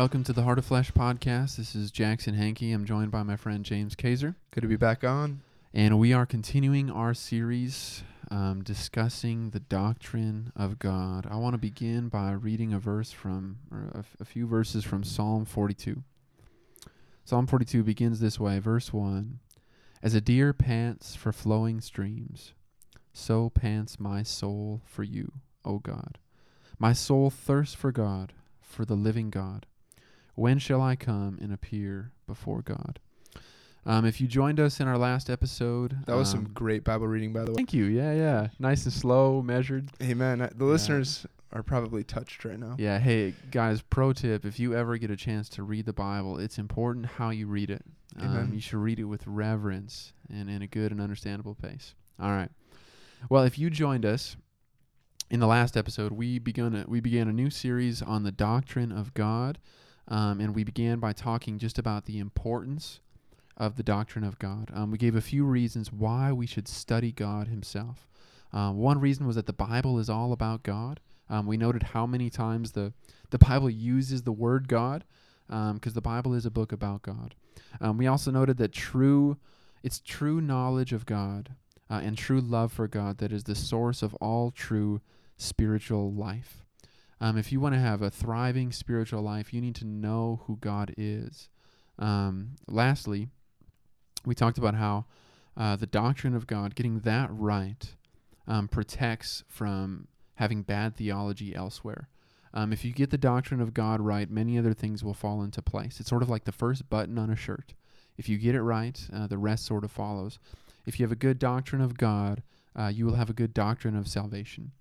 Welcome to the Heart of Flesh podcast. This is Jackson Hankey. I'm joined by my friend James Kaiser, Good to be back on. and we are continuing our series um, discussing the doctrine of God. I want to begin by reading a verse from, or a, f- a few verses from Psalm 42. Psalm 42 begins this way, verse 1 As a deer pants for flowing streams, so pants my soul for you, O God. My soul thirsts for God, for the living God. When shall I come and appear before God? Um, if you joined us in our last episode, That was some um, great Bible reading, by the way. Thank you. Yeah, yeah. Nice and slow, measured. Amen. Uh, The listeners are probably touched right now. Yeah. Hey, guys, pro tip if you ever get a chance to read the Bible, it's important how you read it. Um, you should read it with reverence and in a good and understandable pace. All right. Well, if you joined us in the last episode, we begun a, we began a new series on the doctrine of God, um, and we began by talking just about the importance of the doctrine of God. Um, we gave a few reasons why we should study God Himself. Um, one reason was that the Bible is all about God. Um, we noted how many times the the Bible uses the word God, because the Bible is a book about God. Um, we also noted that true, it's true knowledge of God uh, and true love for God that is the source of all true spiritual life. Um, if you want to have a thriving spiritual life, you need to know who God is. Um, lastly, we talked about how uh, the doctrine of God, getting that right, um, protects from having bad theology elsewhere. Um, if you get the doctrine of God right, many other things will fall into place. It's sort of like the first button on a shirt. If you get it right, uh, the rest sort of follows. If you have a good doctrine of God, uh, you will have a good doctrine of salvation.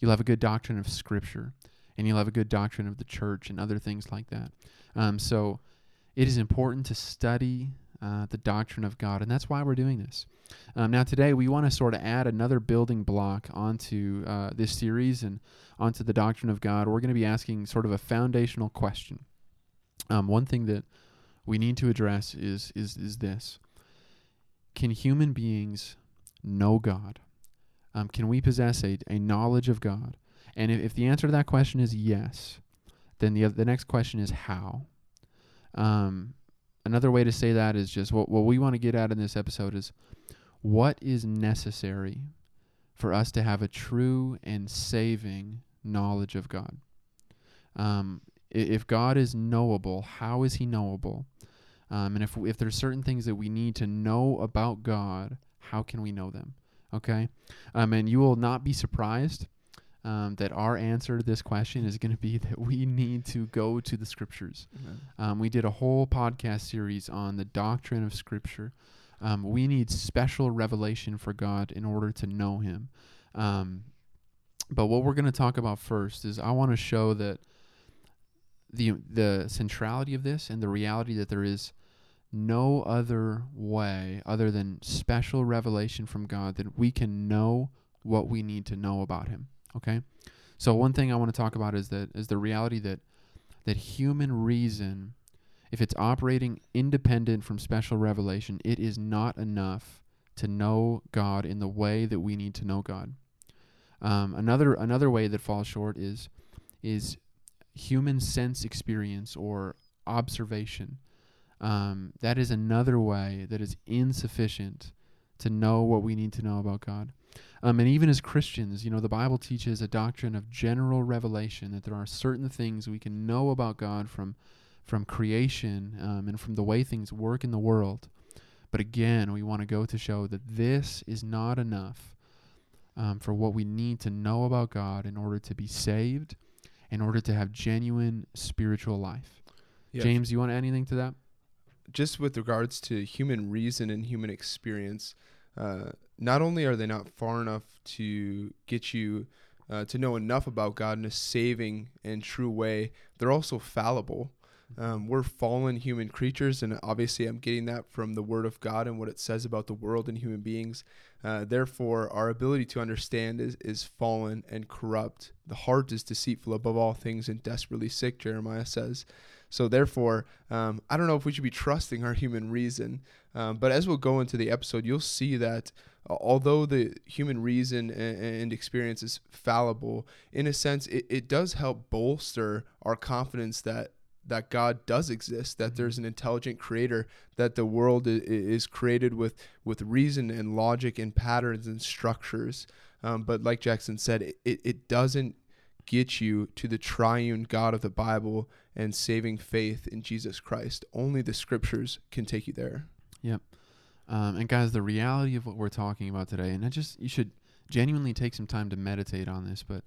You'll have a good doctrine of Scripture, and you'll have a good doctrine of the church and other things like that. Um, so it is important to study uh, the doctrine of God, and that's why we're doing this. Um, now, today we want to sort of add another building block onto uh, this series and onto the doctrine of God. We're going to be asking sort of a foundational question. Um, one thing that we need to address is is is this: Can human beings know God? Um, can we possess a, a knowledge of God? And if, if the answer to that question is yes, then the the next question is how. Um, another way to say that is just what what we want to get at in this episode is what is necessary for us to have a true and saving knowledge of God. Um, if God is knowable, how is He knowable? Um, and if if there's certain things that we need to know about God, how can we know them? Okay, um, and you will not be surprised um, that our answer to this question is going to be that we need to go to the Scriptures. Um, we did a whole podcast series on the doctrine of Scripture. Um, we need special revelation for God in order to know Him. Um, but what we're going to talk about first is I want to show that the the centrality of this and the reality that there is no other way other than special revelation from God that we can know what we need to know about Him. Okay, so one thing I want to talk about is that is the reality that that human reason, if it's operating independent from special revelation, it is not enough to know God in the way that we need to know God. Um, another another way that falls short is is human sense experience or observation. Um, that is another way that is insufficient to know what we need to know about God. Um, and even as Christians, you know, the Bible teaches a doctrine of general revelation that there are certain things we can know about God from from creation um, and from the way things work in the world. But again, we want to go to show that this is not enough um, for what we need to know about God in order to be saved, in order to have genuine spiritual life. Yeah, James, you want to add anything to that? just with regards to human reason and human experience, uh, not only are they not far enough to get you uh, to know enough about God in a saving and true way, they're also fallible. Um, we're fallen human creatures, and obviously, I'm getting that from the Word of God and what it says about the world and human beings. Uh, therefore, our ability to understand is, is fallen and corrupt. The heart is deceitful above all things and desperately sick, Jeremiah says. So, therefore, um, I don't know if we should be trusting our human reason. Um, but as we'll go into the episode, you'll see that uh, although the human reason and, experience is fallible, in a sense, it, it does help bolster our confidence that that God does exist, that Mhm. there's an intelligent creator, that the world is created with with reason and logic and patterns and structures. Um, but like Jackson said, it, it doesn't get you to the triune God of the Bible and saving faith in Jesus Christ. Only the scriptures can take you there. Um, and guys, the reality of what we're talking about today, and I just you should genuinely take some time to meditate on this. But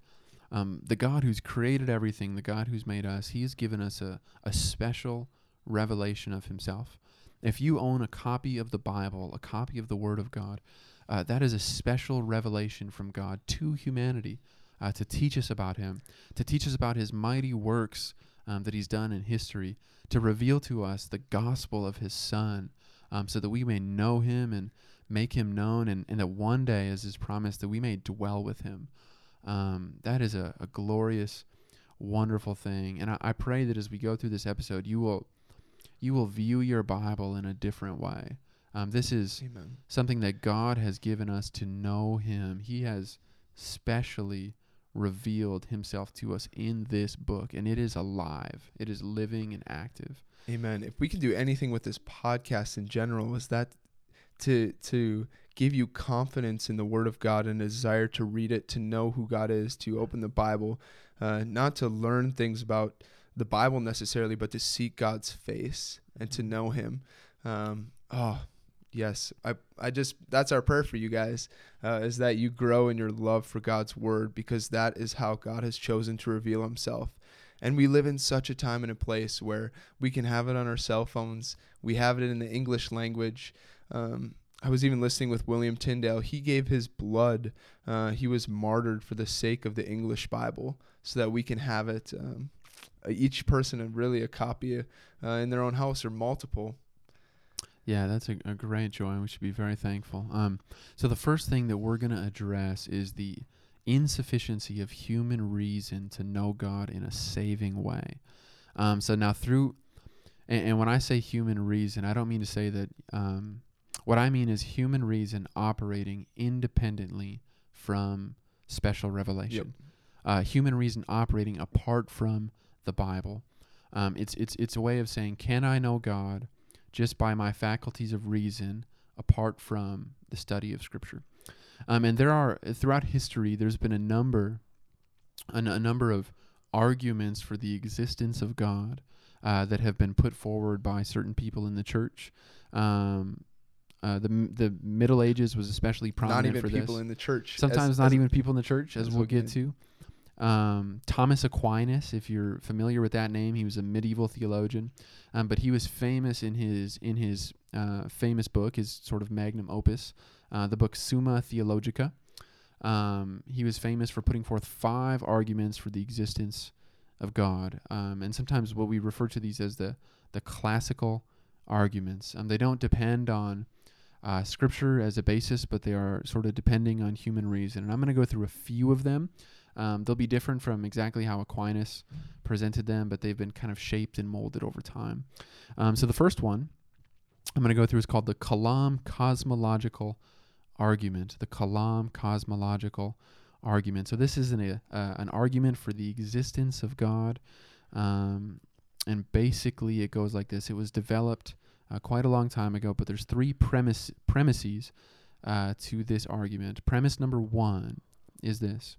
um, the God who's created everything, the God who's made us, He has given us a, a special revelation of Himself. If you own a copy of the Bible, a copy of the Word of God, uh, that is a special revelation from God to humanity uh, to teach us about Him, to teach us about His mighty works um, that He's done in history, to reveal to us the gospel of His Son um, so that we may know him and make him known, and, and that one day, as his promise that we may dwell with him. Um, that is a, a glorious, wonderful thing. And I, I pray that as we go through this episode, you will you will view your Bible in a different way. Um, this is Amen. something that God has given us to know Him. He has specially revealed Himself to us in this book, and it is alive. It is living and active. Amen. If we can do anything with this podcast in general, is that to to give you confidence in the Word of God and a desire to read it, to know who God is, to open the Bible, uh, not to learn things about the Bible necessarily, but to seek God's face and to know Him. Um, oh, yes. I I just that's our prayer for you guys uh, is that you grow in your love for God's Word because that is how God has chosen to reveal Himself. And we live in such a time and a place where we can have it on our cell phones. We have it in the English language. Um, I was even listening with William Tyndale. He gave his blood. Uh, he was martyred for the sake of the English Bible, so that we can have it. Um, each person really a copy uh, in their own house or multiple. Yeah, that's a, a great joy. and We should be very thankful. Um, so the first thing that we're going to address is the insufficiency of human reason to know God in a saving way. Um, so now through, and, and when I say human reason, I don't mean to say that. Um, what I mean is human reason operating independently from special revelation. Uh, human reason operating apart from the Bible. Um, it's it's it's a way of saying, can I know God just by my faculties of reason apart from the study of Scripture? Um, and there are throughout history, there's been a number, a, n- a number of arguments for the existence of God uh, that have been put forward by certain people in the church. Um, uh, the the Middle Ages was especially prominent for this. Not even for people this. in the church. Sometimes as- not as- even people in the church, as as we'll get to. Um, Thomas Aquinas, if you're familiar with that name, he was a medieval theologian, um, but he was famous in his in his uh, famous book, his sort of magnum opus, uh, the book Summa Theologica. Um, he was famous for putting forth five arguments for the existence of God, um, and sometimes what we refer to these as the the classical arguments. Um, they don't depend on uh, scripture as a basis, but they are sort of depending on human reason. And I'm going to go through a few of them. Um, they'll be different from exactly how Aquinas presented them, but they've been kind of shaped and molded over time. Um, so the first one I'm going to go through is called the Kalam cosmological argument. The Kalam cosmological argument. So this is an, uh, an argument for the existence of God. Um, and basically, it goes like this it was developed uh, quite a long time ago, but there's three premise, premises uh, to this argument. Premise number one is this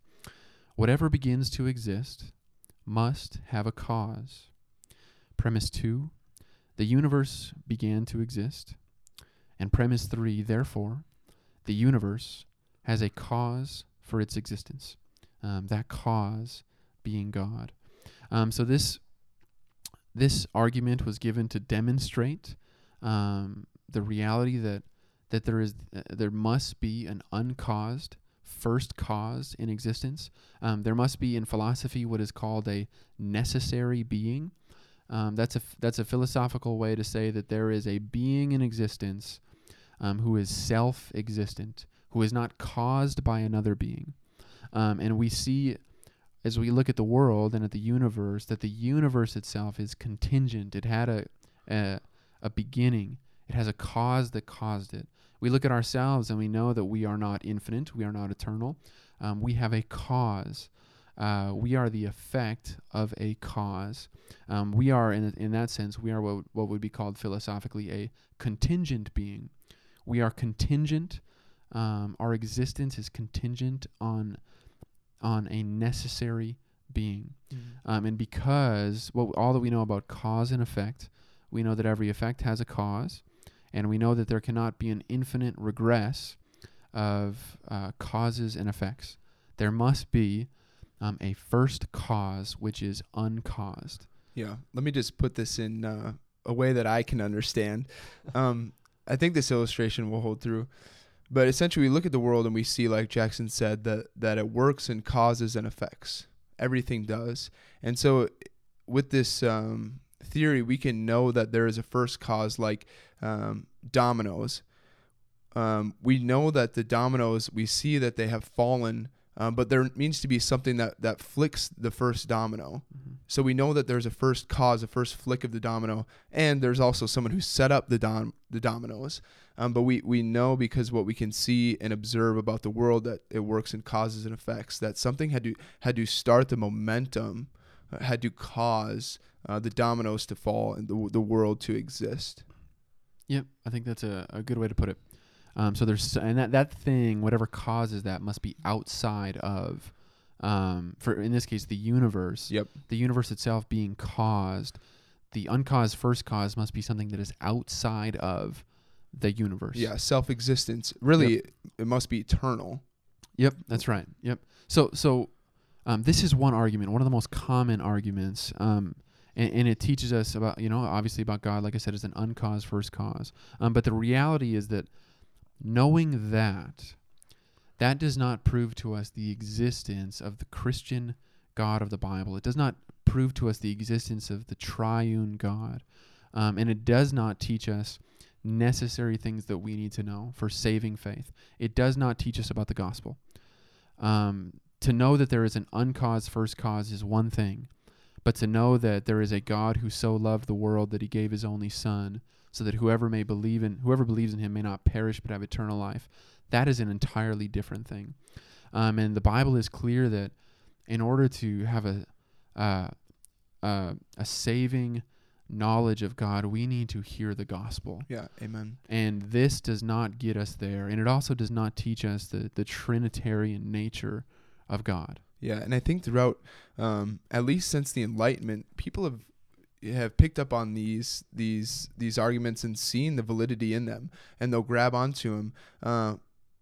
whatever begins to exist must have a cause. Premise two the universe began to exist. And premise three, therefore, the universe has a cause for its existence. Um, that cause being God. Um, so this this argument was given to demonstrate um, the reality that that there is uh, there must be an uncaused first cause in existence. Um, there must be in philosophy what is called a necessary being. Um, that's a f- that's a philosophical way to say that there is a being in existence um, who is self-existent, who is not caused by another being. Um, and we see as we look at the world and at the universe that the universe itself is contingent. It had a a, a beginning. It has a cause that caused it. We look at ourselves and we know that we are not infinite. We are not eternal. Um, we have a cause. uh, we are the effect of a cause. Um, we are, in, in that sense, we are what, what would be called philosophically a contingent being. We are contingent. Um, our existence is contingent on on a necessary being. Um, and because what all that we know about cause and effect, we know that every effect has a cause, and we know that there cannot be an infinite regress of uh, causes and effects. There must be um, a first cause which is uncaused. Yeah. Let me just put this in uh, a way that I can understand. Um, I think this illustration will hold through. But essentially, we look at the world and we see, like Jackson said, that, that it works in causes and effects. Everything does. And so, with this um, theory, we can know that there is a first cause, like um, dominoes. Um, we know that the dominoes, we see that they have fallen, um, but there needs to be something that, that flicks the first domino. So we know that there's a first cause, a first flick of the domino, and there's also someone who set up the dom- the dominoes. Um, but we, we know because what we can see and observe about the world that it works in causes and effects. That something had to had to start the momentum, had to cause uh, the dominoes to fall and the the world to exist. Yep, I think that's a, a good way to put it. Um, so there's and that that thing, whatever causes that, must be outside of, um, for in this case, the universe. Yep. The universe itself being caused, the uncaused first cause must be something that is outside of the universe. Yeah, self existence. Really, it must be eternal. Yep, that's right. Yep. So so um, this is one argument, one of the most common arguments, um, and, and it teaches us about you know obviously about God, like I said, is an uncaused first cause. Um, but the reality is that knowing that that does not prove to us the existence of the Christian God of the Bible. It does not prove to us the existence of the triune God, um, and it does not teach us necessary things that we need to know for saving faith. It does not teach us about the gospel. Um, to know that there is an uncaused first cause is one thing, but to know that there is a God who so loved the world that he gave his only Son, so that whoever may believe in whoever believes in him may not perish but have eternal life, that is an entirely different thing. Um, and the Bible is clear that in order to have a uh, uh, a saving knowledge of God, we need to hear the gospel. Yeah, amen. And this does not get us there. And it also does not teach us the, the Trinitarian nature of God. Yeah, and I think throughout, um, at least since the Enlightenment, people have have picked up on these these these arguments and seen the validity in them, and they'll grab onto them. Uh,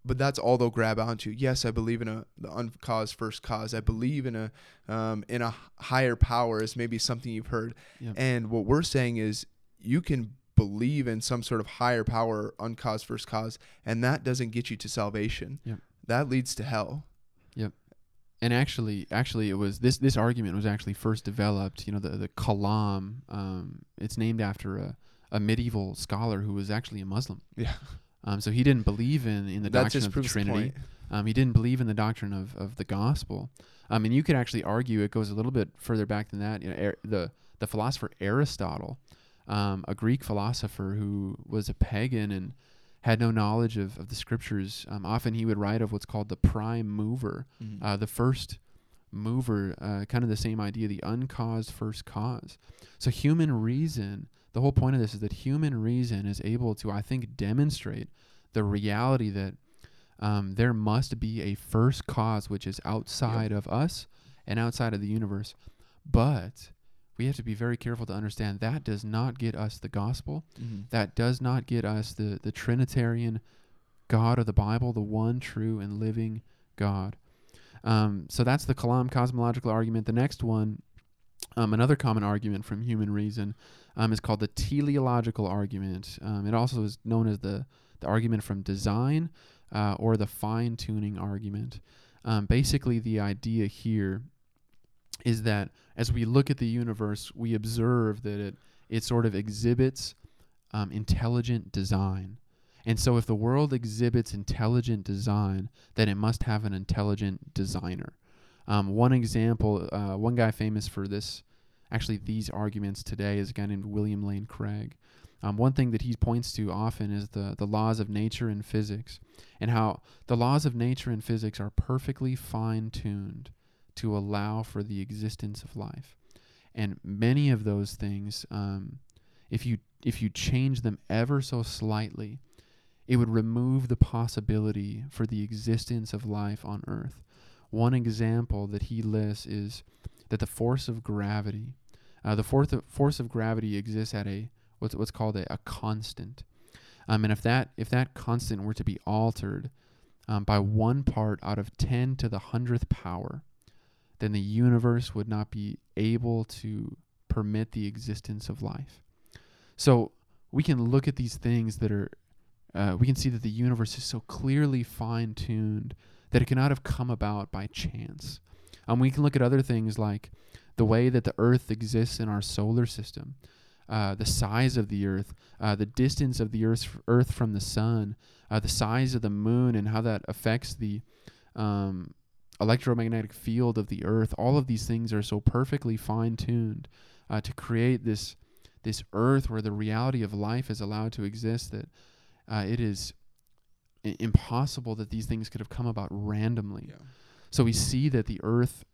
but that's all they'll grab onto. Yes, I believe in a the uncaused first cause. I believe in a um, in a higher power is maybe something you've heard. Yep. And what we're saying is you can believe in some sort of higher power, uncaused first cause, and that doesn't get you to salvation. Yep. That leads to hell. And actually, actually, it was this this argument was actually first developed. You know, the the Kalam. Um, it's named after a, a medieval scholar who was actually a Muslim. Yeah. Um, so he didn't believe in, in the that doctrine of the Trinity. Um, he didn't believe in the doctrine of, of the gospel. Um, and you could actually argue it goes a little bit further back than that. You know, Ar- the the philosopher Aristotle, um, a Greek philosopher who was a pagan and had no knowledge of, of the scriptures. Um, often he would write of what's called the prime mover, Mhm. uh, the first mover, uh, kind of the same idea, the uncaused first cause. So human reason, the whole point of this is that human reason is able to, I think, demonstrate the reality that um, there must be a first cause which is outside of us and outside of the universe. But we have to be very careful to understand that does not get us the gospel. Mhm. That does not get us the, the Trinitarian God of the Bible, the one true and living God. Um, so that's the Kalam cosmological argument. The next one, um, another common argument from human reason, um, is called the teleological argument. Um, it also is known as the, the argument from design uh, or the fine tuning argument. Um, basically, the idea here is that as we look at the universe, we observe that it, it sort of exhibits um, intelligent design. And so, if the world exhibits intelligent design, then it must have an intelligent designer. Um, one example, uh, one guy famous for this, actually, these arguments today is a guy named William Lane Craig. Um, one thing that he points to often is the, the laws of nature and physics, and how the laws of nature and physics are perfectly fine tuned to allow for the existence of life. And many of those things, um, if you if you change them ever so slightly, it would remove the possibility for the existence of life on Earth. One example that he lists is that the force of gravity, uh, the force of, force of gravity exists at a what's what's called a, a constant. Um, and if that if that constant were to be altered um, by one part out of ten to the hundredth power, then the universe would not be able to permit the existence of life. So we can look at these things that are, uh, we can see that the universe is so clearly fine tuned that it cannot have come about by chance. Um, we can look at other things like the way that the Earth exists in our solar system, uh, the size of the Earth, uh, the distance of the Earth, Earth from the Sun, uh, the size of the Moon, and how that affects the um, electromagnetic field of the Earth. All of these things are so perfectly fine tuned uh, to create this this Earth where the reality of life is allowed to exist. That uh, it is I- impossible that these things could have come about randomly. Yeah. So we see that the Earth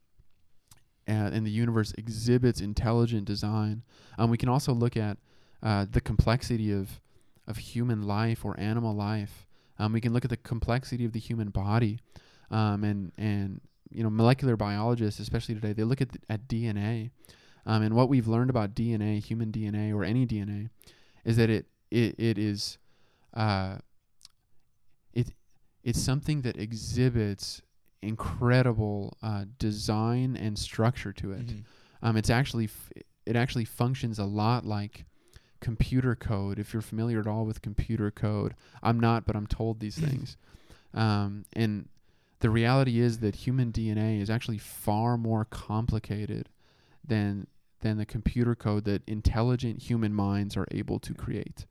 uh, and the universe exhibits intelligent design. Um, we can also look at uh, the complexity of of human life or animal life. Um, we can look at the complexity of the human body, um, and and you know molecular biologists, especially today, they look at th- at DNA, um, and what we've learned about DNA, human DNA or any DNA, is that it it it is, uh, it it's something that exhibits incredible uh, design and structure to it. Mhm. Um, it's actually f- it actually functions a lot like computer code. If you're familiar at all with computer code, I'm not, but I'm told these things. Um, and the reality is that human DNA is actually far more complicated than than the computer code that intelligent human minds are able to create.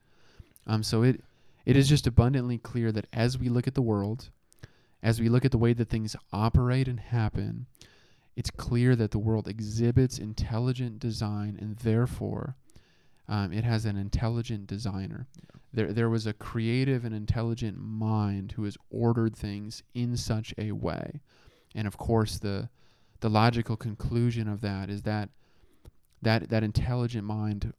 Um, so it it is just abundantly clear that as we look at the world, as we look at the way that things operate and happen, it's clear that the world exhibits intelligent design and therefore um, it has an intelligent designer. There, there was a creative and intelligent mind who has ordered things in such a way. And of course, the, the logical conclusion of that is that that, that intelligent mind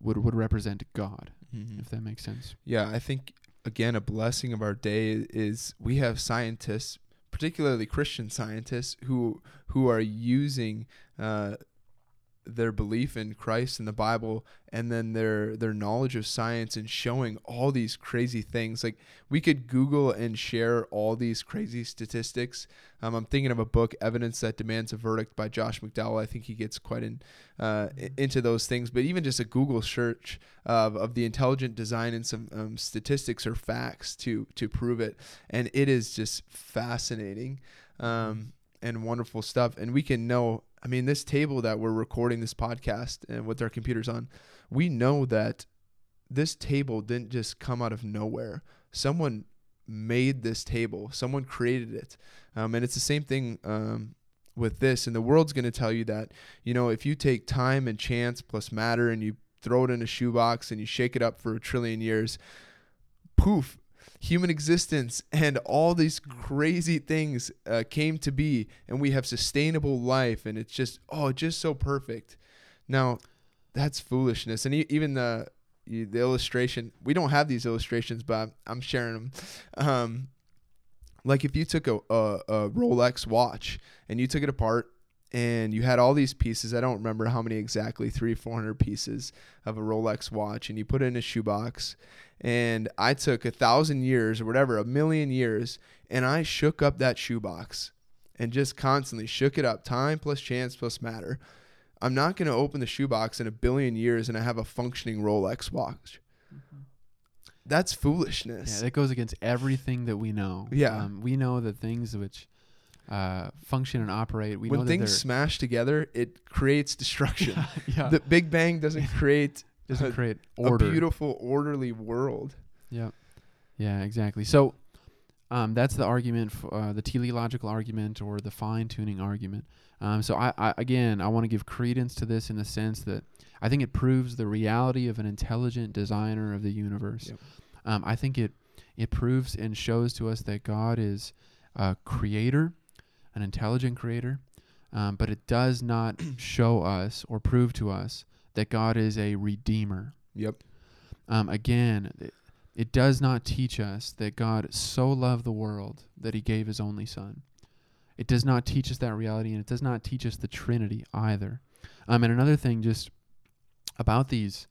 would, would represent God, Mhm. if that makes sense. Yeah, I think again a blessing of our day is we have scientists, particularly Christian scientists, who who are using uh, their belief in Christ and the Bible, and then their their knowledge of science and showing all these crazy things. Like we could Google and share all these crazy statistics. Um, I'm thinking of a book, Evidence That Demands a Verdict, by Josh McDowell. I think he gets quite in uh, into those things. But even just a Google search of, of the intelligent design and some um, statistics or facts to to prove it, and it is just fascinating um, and wonderful stuff. And we can know. I mean, this table that we're recording this podcast and with our computers on, we know that this table didn't just come out of nowhere. Someone made this table. Someone created it, um, and it's the same thing um, with this. And the world's going to tell you that you know if you take time and chance plus matter and you throw it in a shoebox and you shake it up for a trillion years, poof, human existence and all these crazy things uh, came to be, and we have sustainable life, and it's just oh, just so perfect. Now, that's foolishness, and even the the illustration we don't have these illustrations, but I'm, I'm sharing them. Um, like if you took a, a, a Rolex watch and you took it apart and you had all these pieces. I don't remember how many exactly, three, four hundred pieces of a Rolex watch, and you put it in a shoebox. And I took a thousand years or whatever, a million years, and I shook up that shoebox and just constantly shook it up, time plus chance plus matter. I'm not going to open the shoebox in a billion years and I have a functioning Rolex watch. That's Yeah, foolishness. that goes against everything that we know. Yeah. Um, we know that things which uh, function and operate, we when know things that smash together, it creates destruction. yeah, The Big Bang doesn't create doesn't a- create a beautiful, orderly world. Yeah, yeah, exactly. So, um, that's the argument, f- uh, the teleological argument or the fine tuning argument. Um, so I, I again, I want to give credence to this in the sense that I think it proves the reality of an intelligent designer of the universe. Yep. Um, I think it it proves and shows to us that God is a creator, an intelligent creator, um, but it does not show us or prove to us that God is a redeemer. Yep. Um, again, it, it does not teach us that God so loved the world that he gave his only son. It does not teach us that reality, and it does not teach us the Trinity either. Um, and another thing, just about these,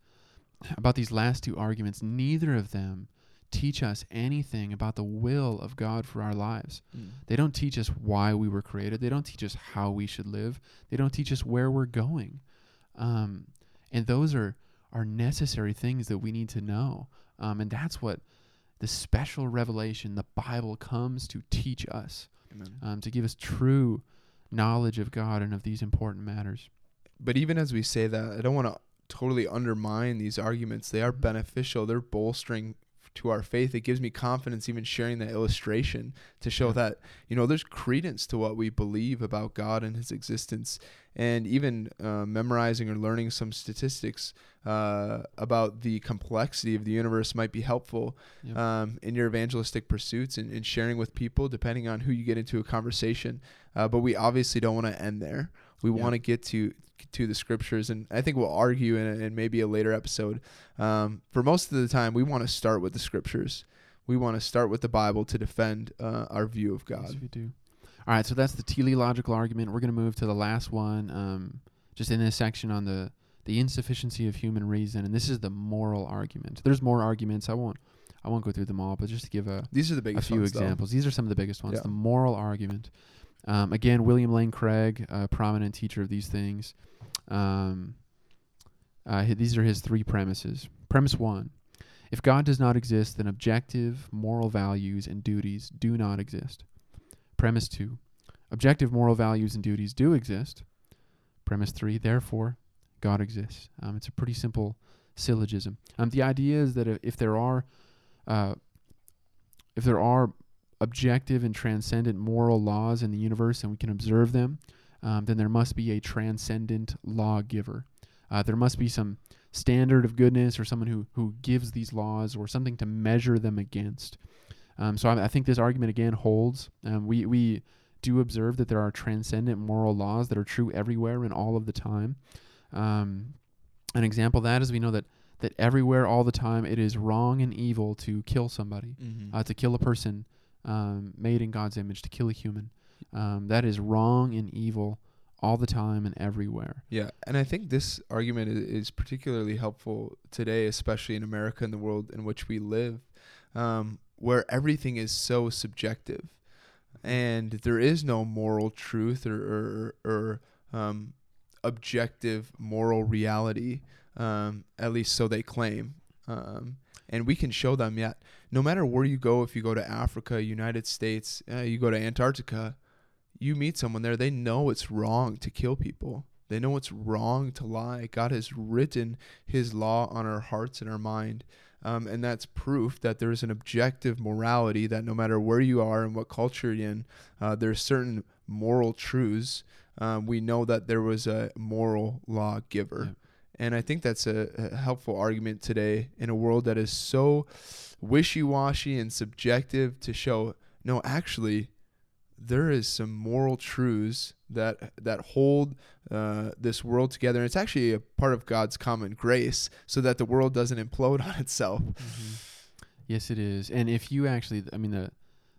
about these last two arguments, neither of them teach us anything about the will of God for our lives. They don't teach us why we were created. They don't teach us how we should live. They don't teach us where we're going. Um, and those are are necessary things that we need to know. Um, and that's what the special revelation, the Bible, comes to teach us, um, to give us true knowledge of God and of these important matters. But even as we say that, I don't want to totally undermine these arguments. They are Mhm. beneficial. They're bolstering to our faith. It gives me confidence even sharing that illustration to show Yeah. that, you know, there's credence to what we believe about God and his existence. And even uh, memorizing or learning some statistics uh, about the complexity of the universe might be helpful Yep. um, in your evangelistic pursuits and, and sharing with people, depending on who you get into a conversation. Uh, but we obviously don't want to end there. We Yeah. want to get to to the scriptures, and I think we'll argue in, in maybe a later episode. Um, for most of the time, we want to start with the scriptures. We want to start with the Bible to defend uh, our view of Yes, God. we do. All right, so that's the teleological argument. We're going to move to the last one, um, just in this section on the the insufficiency of human reason, and this is the moral argument. There's more arguments. I won't I won't go through them all, but just to give a These are the biggest a few ones, though. examples. These are some of the biggest ones. Yeah. The moral argument. Um, again, William Lane Craig, a prominent teacher of these things. Um, uh, these are his three premises. Premise one If God does not exist, then objective moral values and duties do not exist. Premise two Objective moral values and duties do exist. Premise three Therefore, God exists. Um, it's a pretty simple syllogism. Um, the idea is that if there are uh, if there are objective and transcendent moral laws in the universe and we can observe them, um, then there must be a transcendent lawgiver. Uh, there must be some standard of goodness or someone who, who gives these laws or something to measure them against. Um, so I, I think this argument again holds. Um, we, we do observe that there are transcendent moral laws that are true everywhere and all of the time. Um, an example of that is we know that, that everywhere, all the time, it is wrong and evil to kill somebody Mm-hmm. uh, to kill a person um, made in God's image, to kill a human. Um, that is wrong and evil all the time and everywhere. Yeah, and I think this argument is, particularly helpful today, especially in America and the world in which we live, um, where everything is so subjective, and there is no moral truth or or, or um, objective moral reality. Um, at least so they claim. Um, and we can show them yet no matter where you go if you go to africa united states uh, you go to antarctica you meet someone there they know it's wrong to kill people. They know it's wrong to lie. God has written his law on our hearts and our mind um, and that's proof that there is an objective morality that no matter where you are and what culture you're in uh, are certain moral truths. Um, we know that there was a moral lawgiver. Yep. and I think that's a, a helpful argument today in a world that is so wishy washy and subjective to show no, actually, there is some moral truths that that hold uh, this world together. And it's actually a part of God's common grace so that the world doesn't implode on itself. Yes, it is. And if you actually, I mean, the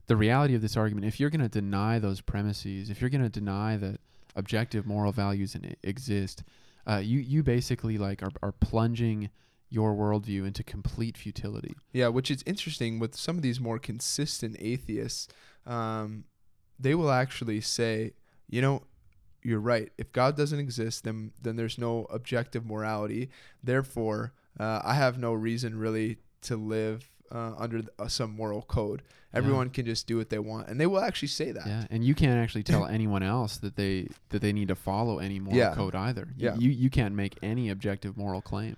the reality of this argument, if you're going to deny those premises, if you're going to deny that objective moral values in, exist, uh, you you basically like are are plunging your worldview into complete futility. Yeah, which is interesting with some of these more consistent atheists. Um, they will actually say, you know, you're right. If God doesn't exist, then then there's no objective morality. Therefore, uh, I have no reason really to live uh, under uh, some moral code. Yeah. Everyone can just do what they want, and they will actually say that. Yeah, and you can't actually tell anyone else that they that they need to follow any moral Yeah. code either. You, Yeah. you you can't make any objective moral claim.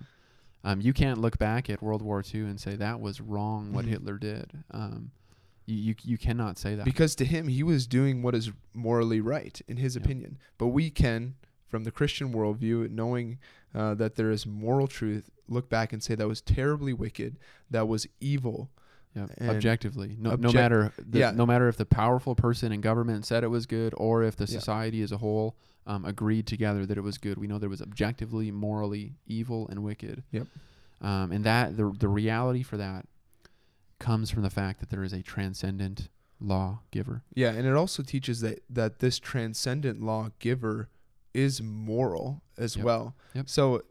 Um, you can't look back at World War II and say that was wrong what Mhm. Hitler did. Um, you, you you cannot say that. because to him he was doing what is morally right in his Yeah. opinion but we can from the christian worldview knowing uh, that there is moral truth look back and say that was terribly wicked that was evil Yep. And Objectively, no, no matter the, yeah. no matter if the powerful person in government said it was good, or if the Yeah. society as a whole um, agreed together that it was good. We know there was objectively, morally evil and wicked. Yep. Um, and that the the reality for that comes from the fact that there is a transcendent law giver. Yeah, and it also teaches that that this transcendent law giver is moral as Yep. well. Yep. So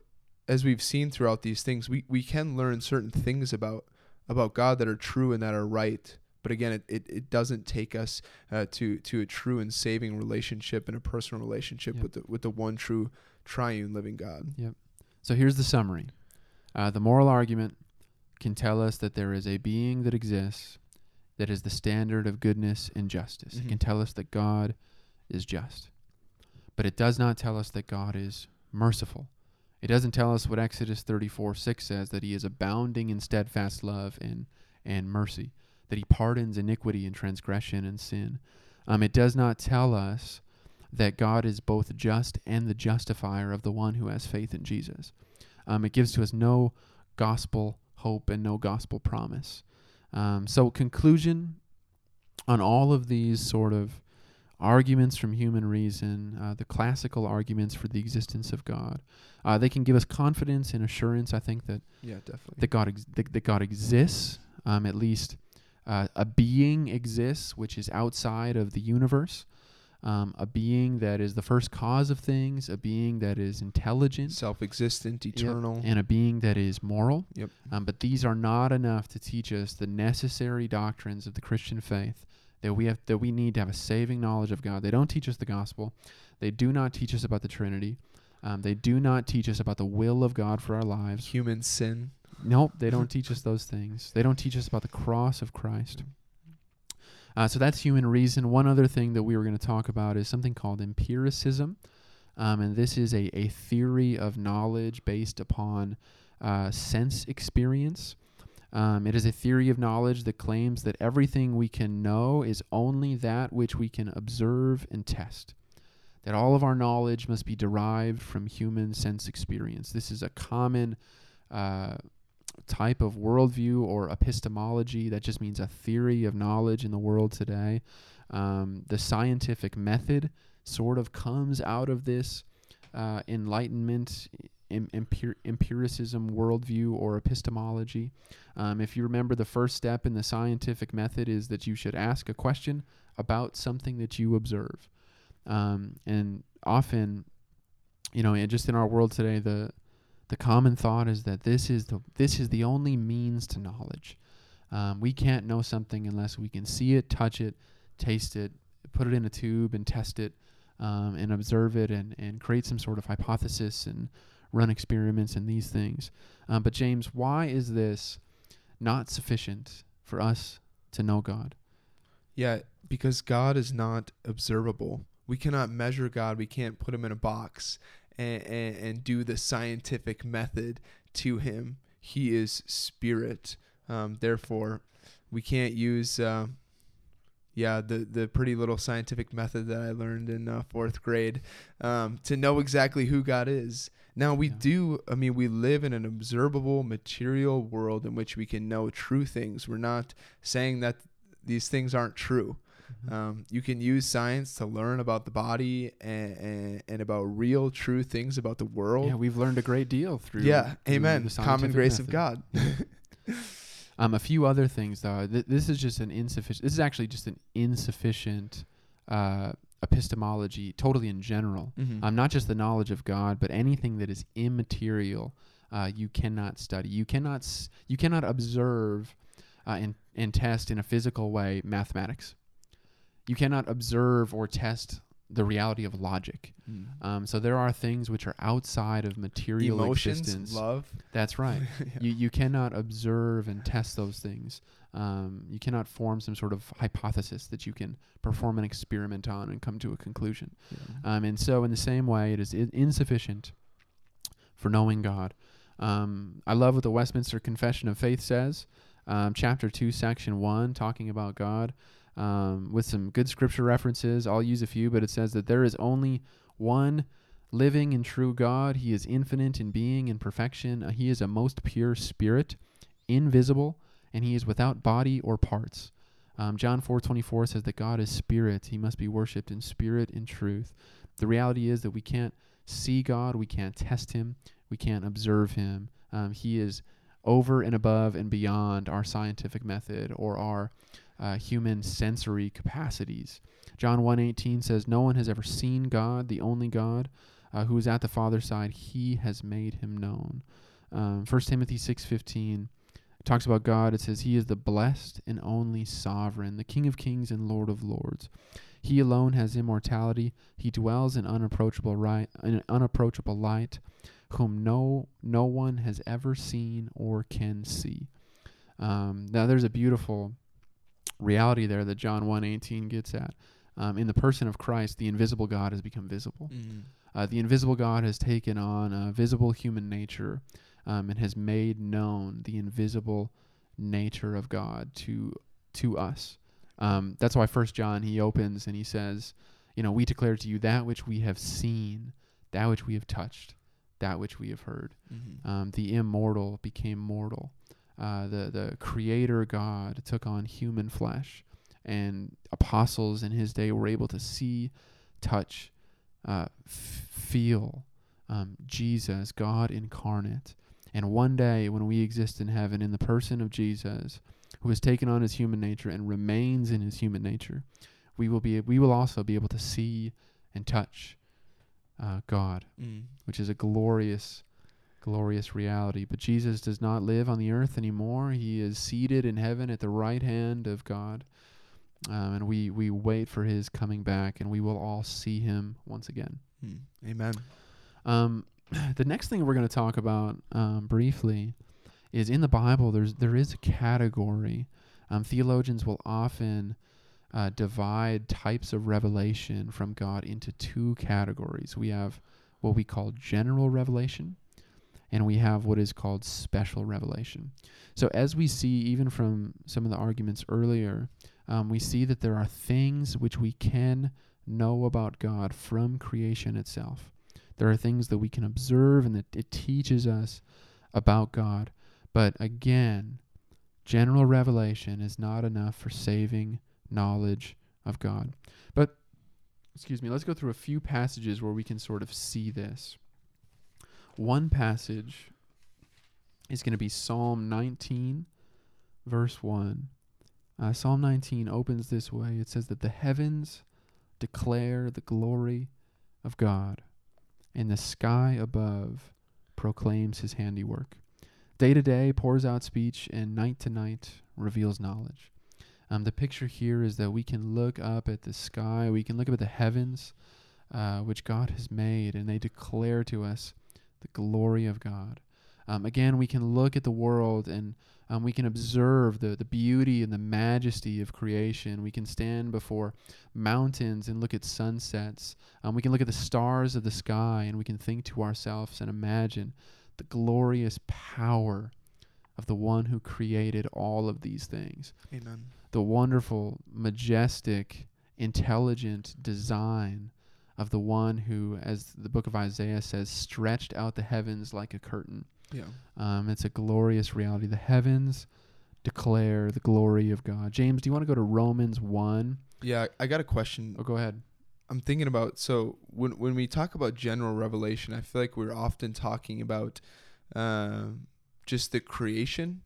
as we've seen throughout these things, we, we can learn certain things about about God that are true and that are right. But again, it, it, it doesn't take us uh, to to a true and saving relationship and a personal relationship Yep. with the with the one true triune living God. Yep. So here's the summary. Uh, the moral argument can tell us that there is a being that exists that is the standard of goodness and justice. It Mhm. can tell us that God is just. But it does not tell us that God is merciful. It doesn't tell us what Exodus 34 6 says that he is abounding in steadfast love and, and mercy, that he pardons iniquity and transgression and sin. Um, it does not tell us that God is both just and the justifier of the one who has faith in Jesus. Um, it gives to us no gospel hope and no gospel promise. Um, so, conclusion on all of these sort of arguments from human reason, uh, the classical arguments for the existence of God, uh, they can give us confidence and assurance. I think that Yeah, definitely. that God ex- that, that God exists. Um, at least uh, a being exists which is outside of the universe. Um, a being that is the first cause of things, a being that is intelligent, Self-existent, Yep. eternal. and a being that is moral. Yep. Um, but these are not enough to teach us the necessary doctrines of the Christian faith that we have that we need to have a saving knowledge of God. They don't teach us the gospel. They do not teach us about the Trinity. Um, they do not teach us about the will of God for our lives. Human sin. Nope, they don't teach us those things. They don't teach us about the cross of Christ. Uh, so that's human reason. One other thing that we were going to talk about is something called empiricism. Um, and this is a, a theory of knowledge based upon uh, sense experience. Um, it is a theory of knowledge that claims that everything we can know is only that which we can observe and test. That all of our knowledge must be derived from human sense experience. This is a common uh, type of worldview or epistemology. That just means a theory of knowledge in the world today. Um, the scientific method sort of comes out of this uh, enlightenment, em- empir- empiricism worldview or epistemology. Um, if you remember, the first step in the scientific method is that you should ask a question about something that you observe. Um, and often, you know, and just in our world today, the the common thought is that this is the this is the only means to knowledge. Um, we can't know something unless we can see it, touch it, taste it, put it in a tube and test it, um, and observe it, and and create some sort of hypothesis and run experiments and these things. Um, but James, why is this not sufficient for us to know God? Yeah, because God is not observable. We cannot measure God. We can't put him in a box and, and, and do the scientific method to him. He is spirit. Um, therefore, we can't use, uh, yeah, the, the pretty little scientific method that I learned in uh, fourth grade um, to know exactly who God is. Now, we Yeah. do, I mean, we live in an observable material world in which we can know true things. We're not saying that these things aren't true. Um, you can use science to learn about the body and, and, and about real, true things about the world. yeah, we've learned a great deal through. Yeah, through amen. the Common grace of. God. Um, a few other things though. Th- this is just an insufficient. This is actually just an insufficient uh, epistemology, totally in general. Mhm. Um, not just the knowledge of God, but anything that is immaterial. Uh, you cannot study. You cannot. S- you cannot observe uh, and and test in a physical way mathematics. You cannot observe or test the reality of logic. Mm. Um, so there are things which are outside of material Emotions, existence. love. That's right Yeah. you you cannot observe and test those things. Um, you cannot form some sort of hypothesis that you can perform an experiment on and come to a conclusion. Um, and so, in the same way, it is I- insufficient for knowing God. Um, I love what the Westminster Confession of Faith says, um, chapter two, section one, talking about God, um, with some good scripture references. I'll use a few, but it says that there is only one living and true God. He is infinite in being and perfection. Uh, he is a most pure spirit, invisible, and he is without body or parts. Um, John 4:24 says that God is spirit; he must be worshipped in spirit and truth. The reality is that we can't see God, we can't test him, we can't observe him. Um, he is over and above and beyond our scientific method or our uh, human sensory capacities. John 1:18 says, "No one has ever seen God, the only God, uh, who is at the Father's side. He has made him known." Um, 1 Timothy 6:15 talks about God. It says, "He is the blessed and only sovereign, the King of kings and Lord of lords. He alone has immortality. He dwells in unapproachable right, in unapproachable light, whom no no one has ever seen or can see." Um, now, there's a beautiful reality there that John 1:18 gets at. Um, in the person of Christ, the invisible God has become visible. Mm. Uh, the invisible God has taken on a visible human nature um, and has made known the invisible nature of God to to us. Um, that's why First John he opens and he says, you know, we declare to you that which we have seen, that which we have touched, that which we have heard. Mm-hmm. Um, the immortal became mortal. Uh, the the Creator God took on human flesh, and apostles in His day were able to see, touch, uh, f- feel um, Jesus, God incarnate. And one day, when we exist in heaven in the person of Jesus, who has taken on His human nature and remains in His human nature, we will be we will also be able to see and touch uh, God Mm. which is a glorious, glorious reality. But Jesus does not live on the earth anymore. He is seated in heaven at the right hand of God. Um, and we, we wait for his coming back, and we will all see him once again. Mm. Amen. Um, the next thing we're going to talk about um, briefly is in the Bible. There's there is a category. Um, theologians will often uh, divide types of revelation from God into two categories. We have what we call general revelation, and we have what is called special revelation. So, as we see, even from some of the arguments earlier, um, we see that there are things which we can know about God from creation itself. There are things that we can observe and that it teaches us about God. But again, general revelation is not enough for saving knowledge of God. But, excuse me, let's go through a few passages where we can sort of see this. One passage is going to be Psalm 19, verse 1. Uh, Psalm 19 opens this way it says that the heavens declare the glory of God, and the sky above proclaims his handiwork. Day to day pours out speech, and night to night reveals knowledge. Um, the picture here is that we can look up at the sky, we can look up at the heavens, uh, which God has made, and they declare to us the glory of God. Um, again, we can look at the world and um, we can observe the, the beauty and the majesty of creation. We can stand before mountains and look at sunsets. Um, we can look at the stars of the sky and we can think to ourselves and imagine the glorious power of the one who created all of these things. Amen. The wonderful, majestic, intelligent design of the one who, as the book of Isaiah says, stretched out the heavens like a curtain. Yeah. Um, it's a glorious reality. The heavens declare the glory of God. James, do you want to go to Romans 1? Yeah. I got a question. Oh, go ahead. I'm thinking about so when when we talk about general revelation, I feel like we're often talking about uh, just the creation,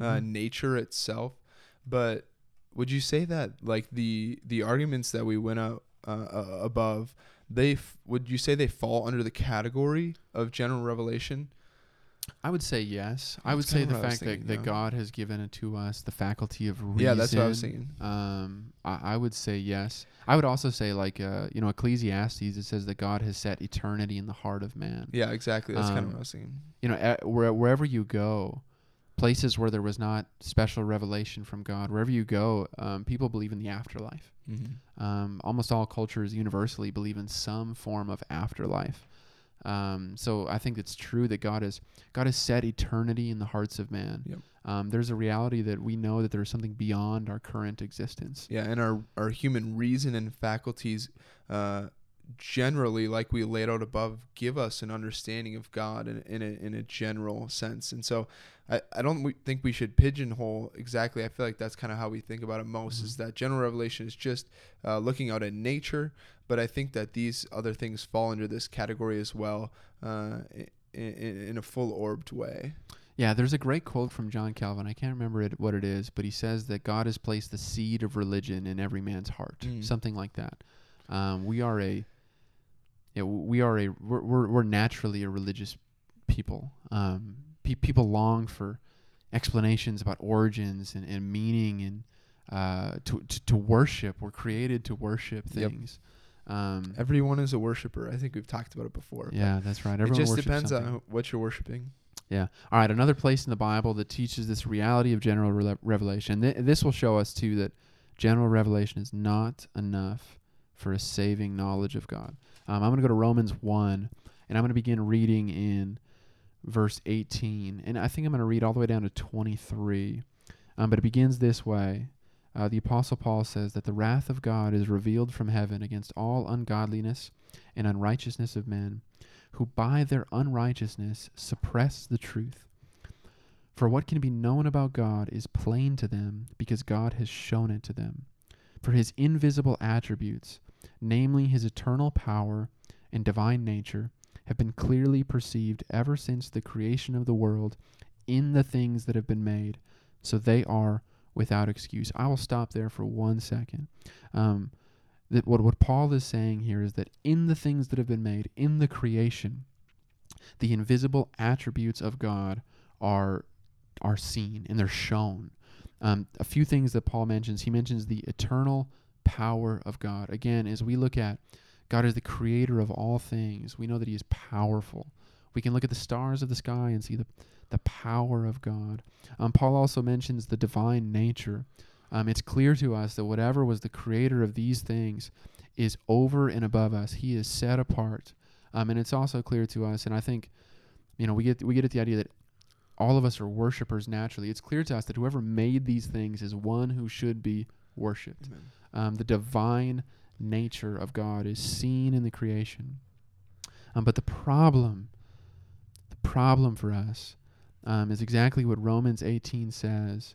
uh, Mhm. nature itself. But would you say that like the the arguments that we went out uh, uh, above, they f- would you say they fall under the category of general revelation? I would say yes. I would say the what I was fact that, thinking, that yeah. God has given it to us the faculty of reason. Yeah, that's what I was thinking. Um, I, I would say yes. I would also say like uh, you know, Ecclesiastes. It says that God has set eternity in the heart of man. Yeah, exactly. That's kind of Um, what I was thinking. You know, at, where, wherever you go, places where there was not special revelation from God, wherever you go, um, people believe in the afterlife. Mm-hmm. Um, almost all cultures universally believe in some form of afterlife. Um, so I think it's true that God has God has set eternity in the hearts of man. Yep. Um, there's a reality that we know that there's something beyond our current existence. Yeah, and our our human reason and faculties uh, generally, like we laid out above, give us an understanding of God in, in, a, in a general sense. And so I, I don't think we should pigeonhole exactly. I feel like that's kind of how we think about it most Mhm. is that general revelation is just uh, looking out at nature. But I think that these other things fall under this category as well uh, in, in, in a full orbed way. Yeah, there's a great quote from John Calvin. I can't remember it, what it is, but he says that God has placed the seed of religion in every man's heart, Mm. something like that. Um, we are a, yeah, we are a, we're, we're, we're naturally a religious people. Um, pe- people long for explanations about origins and, and meaning and uh, to, to to worship. We're created to worship Yep. things. Um, Everyone is a worshiper. I think we've talked about it before. yeah, that's right. Everyone It just depends something. on what you're worshiping. Yeah. All right. Another place in the Bible that teaches this reality of general rele- revelation. Th- this will show us too that general revelation is not enough for a saving knowledge of God. Um, I'm going to go to Romans one, and I'm going to begin reading in verse 18, and I think I'm going to read all the way down to 23. Um, but it begins this way. Uh, the Apostle Paul says that the wrath of God is revealed from heaven against all ungodliness and unrighteousness of men who by their unrighteousness suppress the truth. For what can be known about God is plain to them, because God has shown it to them. For his invisible attributes, namely his eternal power and divine nature, have been clearly perceived ever since the creation of the world in the things that have been made, so they are without excuse. I will stop there for one second. Um, that what, what Paul is saying here is that in the things that have been made, in the creation, the invisible attributes of God are are seen and they're shown. Um, a few things that Paul mentions. He mentions the eternal power of God. Again, as we look at God as the creator of all things, we know that He is powerful. We can look at the stars of the sky and see the the power of God. Um, Paul also mentions the divine nature. Um, it's clear to us that whatever was the creator of these things is over and above us. He is set apart. Um, and it's also clear to us, and I think, you know, we get we get at the idea that all of us are worshipers naturally. It's clear to us that whoever made these things is one who should be worshipped. Um, the divine nature of God is seen in the creation. Um, but the problem, the problem for us, um, is exactly what Romans 18 says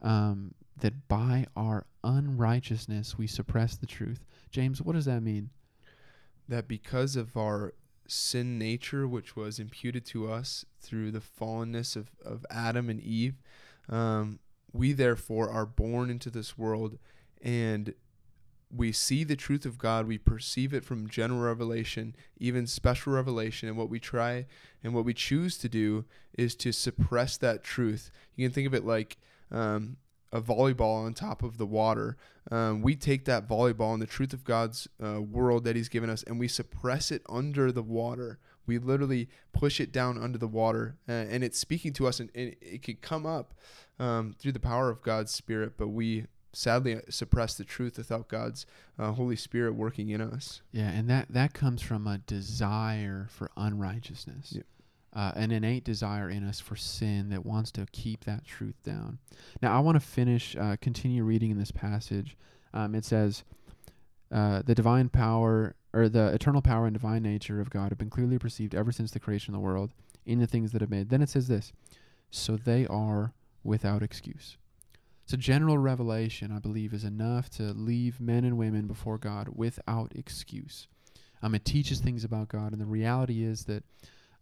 um, that by our unrighteousness we suppress the truth. James, what does that mean? that because of our sin nature, which was imputed to us through the fallenness of, of Adam and Eve, um, we therefore are born into this world and we see the truth of God, we perceive it from general revelation, even special revelation, and what we try and what we choose to do is to suppress that truth. You can think of it like um, a volleyball on top of the water. Um, we take that volleyball and the truth of God's uh, world that He's given us, and we suppress it under the water. We literally push it down under the water, uh, and it's speaking to us, and, and it could come up um, through the power of God's Spirit. But we sadly uh, suppress the truth without God's uh, Holy Spirit working in us. Yeah, and that that comes from a desire for unrighteousness. Yep. Uh, an innate desire in us for sin that wants to keep that truth down. Now, I want to finish, uh, continue reading in this passage. Um, it says, uh, "The divine power, or the eternal power and divine nature of God, have been clearly perceived ever since the creation of the world in the things that have made." Then it says this, "So they are without excuse." So general revelation, I believe, is enough to leave men and women before God without excuse. Um, it teaches things about God, and the reality is that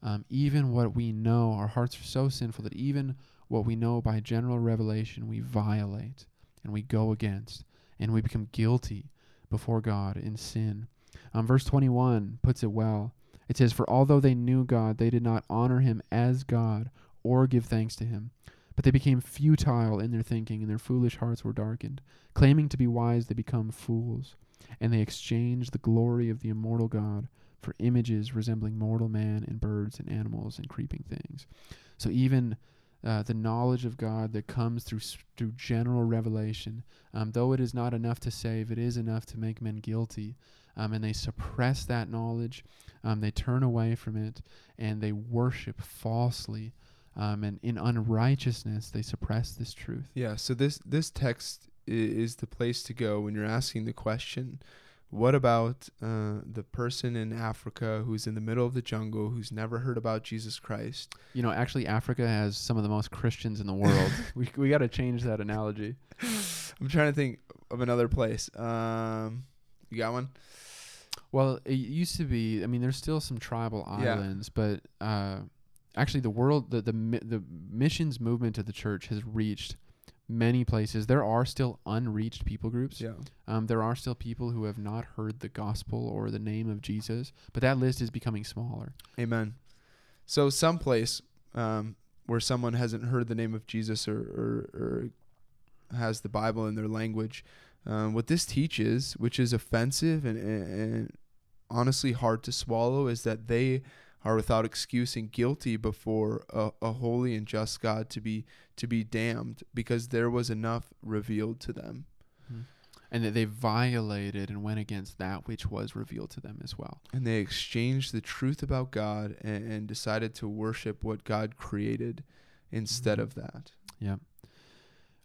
um, even what we know, our hearts are so sinful that even what we know by general revelation, we violate and we go against, and we become guilty before God in sin. Um, verse 21 puts it well. It says, For although they knew God, they did not honor him as God or give thanks to him. But they became futile in their thinking, and their foolish hearts were darkened. Claiming to be wise, they become fools, and they exchanged the glory of the immortal God for images resembling mortal man and birds and animals and creeping things. So even uh, the knowledge of God that comes through through general revelation, um, though it is not enough to save, it is enough to make men guilty. Um, and they suppress that knowledge. Um, they turn away from it, and they worship falsely. Um, and in unrighteousness, they suppress this truth. Yeah. So this this text is the place to go when you're asking the question, what about uh, the person in Africa who's in the middle of the jungle who's never heard about Jesus Christ? You know, actually, Africa has some of the most Christians in the world. we we got to change that analogy. I'm trying to think of another place. Um, you got one? Well, it used to be. I mean, there's still some tribal Yeah. islands, but uh, actually, the world, the the the missions movement of the church has reached many places. There are still unreached people groups. Yeah. Um, there are still people who have not heard the gospel or the name of Jesus, but that list is becoming smaller. Amen. So someplace um, where someone hasn't heard the name of Jesus or, or, or has the Bible in their language, um, what this teaches, which is offensive and, and, and honestly hard to swallow, is that they are without excuse and guilty before a, a holy and just God to be to be damned because there was enough revealed to them. And that they violated and went against that which was revealed to them as well. and they exchanged the truth about God and, and decided to worship what God created instead Mhm. of that. Yep.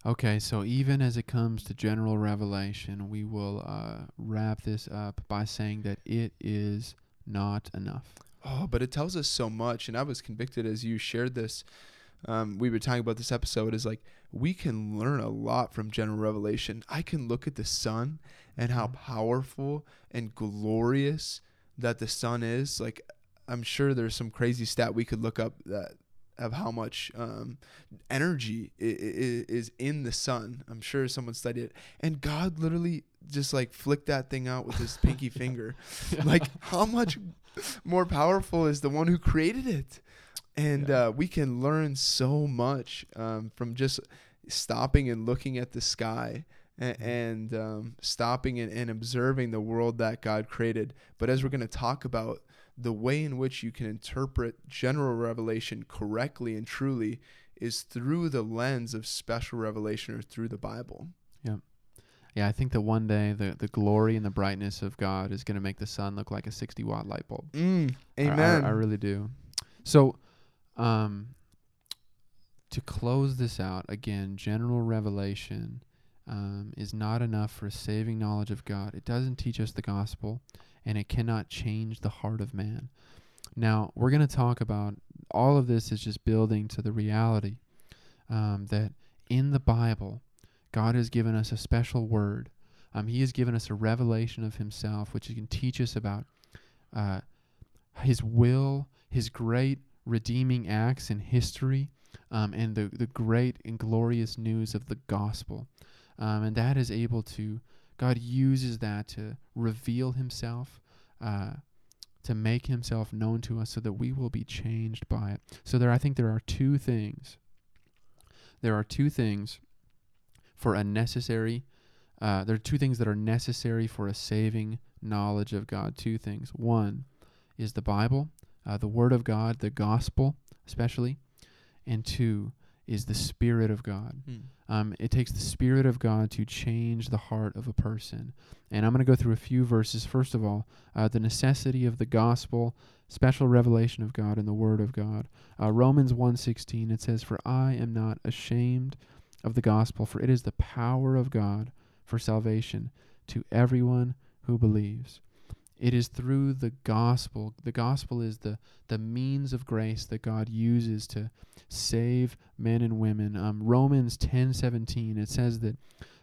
Okay, so even as it comes to general revelation, we will uh, wrap this up by saying that it is not enough. Oh, but it tells us so much. And I was convicted as you shared this. Um, we were talking about this episode is like we can learn a lot from general revelation. I can look at the sun and how Mhm. powerful and glorious that the sun is. Like I'm sure there's some crazy stat we could look up that of how much um, energy is in the sun. I'm sure someone studied it, and God literally just like flicked that thing out with his pinky finger. Like how much more powerful is the one who created it? And Yeah. uh, we can learn so much um, from just stopping and looking at the sky and, Mhm. and um, stopping and, and observing the world that God created. But as we're going to talk about, the way in which you can interpret general revelation correctly and truly is through the lens of special revelation or through the Bible. Yeah, I think that one day the, the glory and the brightness of God is going to make the sun look like a 60 watt light bulb. Mm, I- I- amen. I, really do. So, um, to close this out, again, general revelation um, is not enough for a saving knowledge of God. It doesn't teach us the gospel, and it cannot change the heart of man. Now, we're going to talk about all of this is just building to the reality um, that in the Bible, God has given us a special word. Um, he has given us a revelation of Himself, which He can teach us about uh, His will, His great redeeming acts in history, um, and the, the great and glorious news of the gospel. Um, and that is able to, God uses that to reveal Himself, uh, to make Himself known to us so that we will be changed by it. So there, I think there are two things. There are two things for a necessary, uh, there are two things that are necessary for a saving knowledge of God. Two things. One is the Bible, uh, the Word of God, the gospel, especially. And two is the Spirit of God. Mm. Um, it takes the Spirit of God to change the heart of a person. And I'm going to go through a few verses. First of all, uh, the necessity of the gospel, special revelation of God, and the Word of God. Uh, Romans 1.16, it says, For I am not ashamed of the gospel, for it is the power of God for salvation to everyone who believes. It is through the gospel. The gospel is the, the means of grace that God uses to save men and women. Um, Romans 10:17 it says that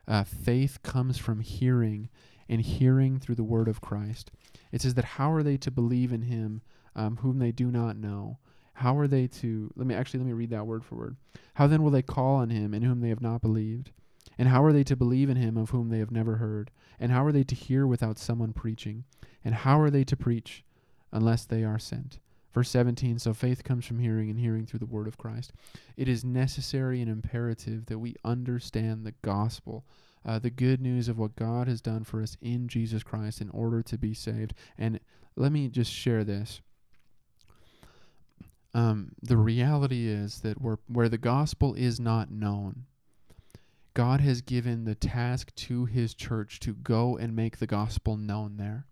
uh, faith comes from hearing, and hearing through the word of Christ. It says that how are they to believe in Him um, whom they do not know? How are they to? Let me actually let me read that word for word. How then will they call on Him in whom they have not believed? And how are they to believe in Him of whom they have never heard? And how are they to hear without someone preaching? And how are they to preach unless they are sent? Verse 17 So faith comes from hearing, and hearing through the word of Christ. It is necessary and imperative that we understand the gospel, uh, the good news of what God has done for us in Jesus Christ in order to be saved. And let me just share this. Um, the reality is that where, where the gospel is not known, God has given the task to his church to go and make the gospel known there.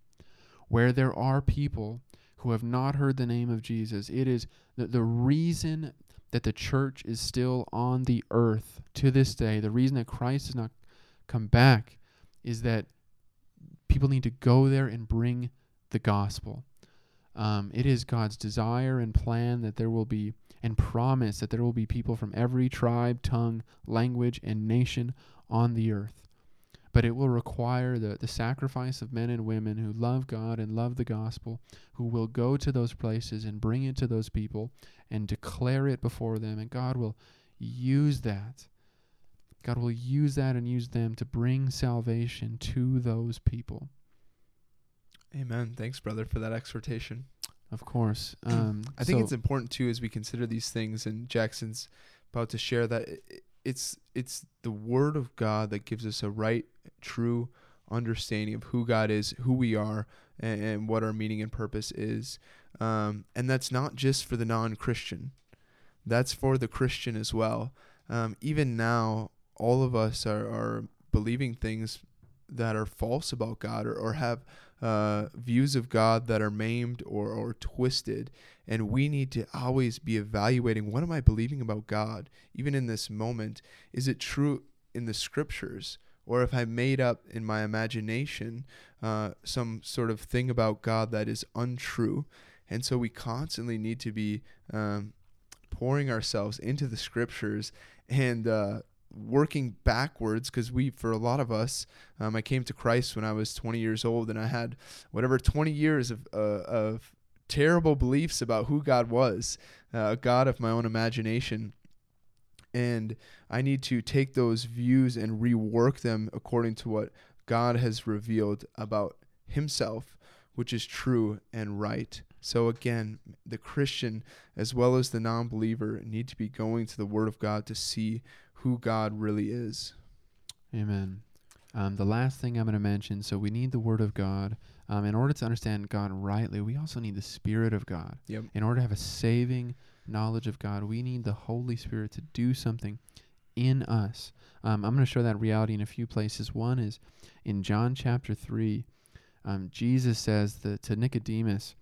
Where there are people who have not heard the name of Jesus, it is the, the reason that the church is still on the earth to this day, the reason that Christ has not come back is that people need to go there and bring the gospel. Um, it is God's desire and plan that there will be, and promise that there will be people from every tribe, tongue, language, and nation on the earth. But it will require the, the sacrifice of men and women who love God and love the gospel, who will go to those places and bring it to those people and declare it before them. And God will use that. God will use that and use them to bring salvation to those people. Amen. Thanks, brother, for that exhortation. Of course. Um, I think so- it's important too as we consider these things, and Jackson's about to share that it's it's the Word of God that gives us a right, true understanding of who God is, who we are, and, and what our meaning and purpose is. Um, and that's not just for the non-Christian; that's for the Christian as well. Um, even now, all of us are, are believing things that are false about God or, or have uh, views of God that are maimed or, or twisted. And we need to always be evaluating what am I believing about God, even in this moment? Is it true in the scriptures? Or if I made up in my imagination uh, some sort of thing about God that is untrue. And so we constantly need to be um, pouring ourselves into the scriptures and uh, working backwards because we for a lot of us um, i came to christ when i was 20 years old and i had whatever 20 years of, uh, of terrible beliefs about who god was uh, a god of my own imagination. And i need to take those views and rework them according to what god has revealed about himself which is true and right. So again the christian as well as the non-believer need to be going to the word of god to see who God really is. Amen. Um, the last thing I'm going to mention so we need the Word of God. Um, in order to understand God rightly, we also need the Spirit of God. Yep. In order to have a saving knowledge of God, we need the Holy Spirit to do something in us. Um, I'm going to show that reality in a few places. One is in John chapter 3. Um, Jesus says that to Nicodemus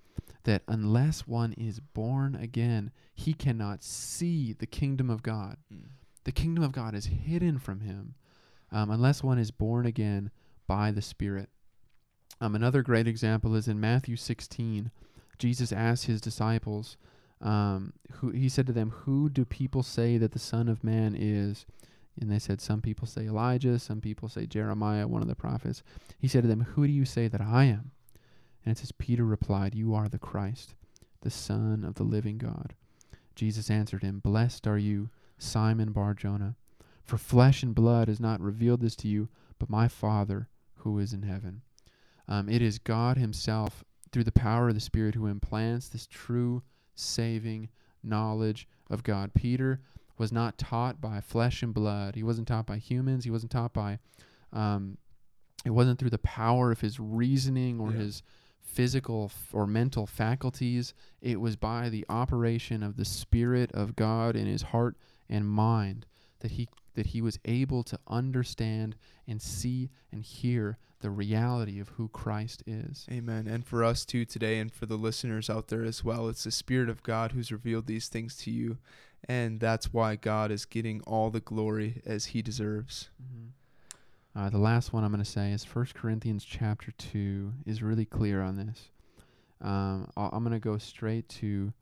that unless one is born again, he cannot see the kingdom of God. The kingdom of God is hidden from him um, unless one is born again by the Spirit. Um, another great example is in Matthew 16. Jesus asked his disciples, um, who he said to them, "Who do people say that the Son of Man is?" And they said, "Some people say Elijah, some people say Jeremiah, one of the prophets." He said to them, "Who do you say that I am?" And it says, Peter replied, "You are the Christ, the Son of the living God." Jesus answered him, "Blessed are you." Simon Bar Jonah. For flesh and blood has not revealed this to you, but my Father who is in heaven. Um, it is God Himself, through the power of the Spirit, who implants this true saving knowledge of God. Peter was not taught by flesh and blood. He wasn't taught by humans. He wasn't taught by. Um, it wasn't through the power of his reasoning or Yeah. his physical f- or mental faculties. It was by the operation of the Spirit of God in his heart and mind that he that he was able to understand and see and hear the reality of who Christ is. Amen. And for us too today, and for the listeners out there as well, it's the Spirit of God who's revealed these things to you. And that's why God is getting all the glory as he deserves. Uh, the last one I'm going to say is 1 Corinthians chapter 2 is really clear on this. Um, I'm going to go straight to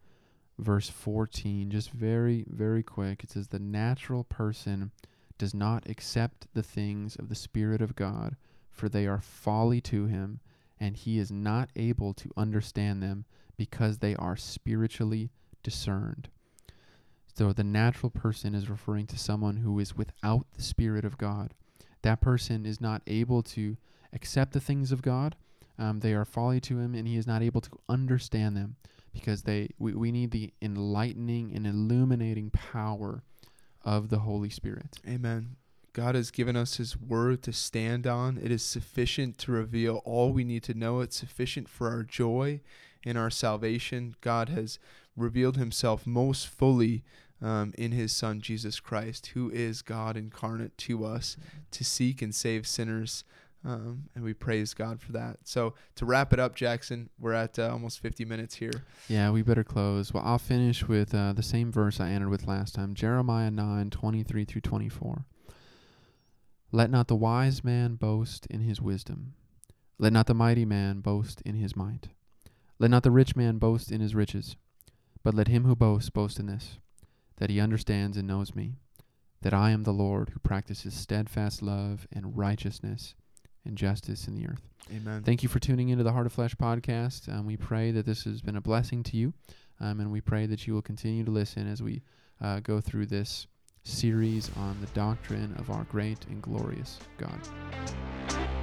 verse 14, just very, very quick. It says, The natural person does not accept the things of the Spirit of God, for they are folly to him, and he is not able to understand them because they are spiritually discerned. So the natural person is referring to someone who is without the Spirit of God. That person is not able to accept the things of God. Um, they are folly to him, and he is not able to understand them because they we, we need the enlightening and illuminating power of the Holy Spirit. Amen. God has given us His Word to stand on. It is sufficient to reveal all we need to know. It's sufficient for our joy and our salvation. God has revealed Himself most fully um, in His Son, Jesus Christ, who is God incarnate to us to seek and save sinners. Um, and we praise God for that. So, to wrap it up, Jackson, we're at uh, almost 50 minutes here. Yeah, we better close. Well, I'll finish with uh, the same verse I ended with last time Jeremiah 9 23 through 24. Let not the wise man boast in his wisdom. Let not the mighty man boast in his might. Let not the rich man boast in his riches. But let him who boasts boast in this, that he understands and knows me, that I am the Lord who practices steadfast love and righteousness and justice in the earth. Amen. Thank you for tuning into the Heart of Flesh podcast. Um, we pray that this has been a blessing to you, um, and we pray that you will continue to listen as we uh, go through this series on the doctrine of our great and glorious God.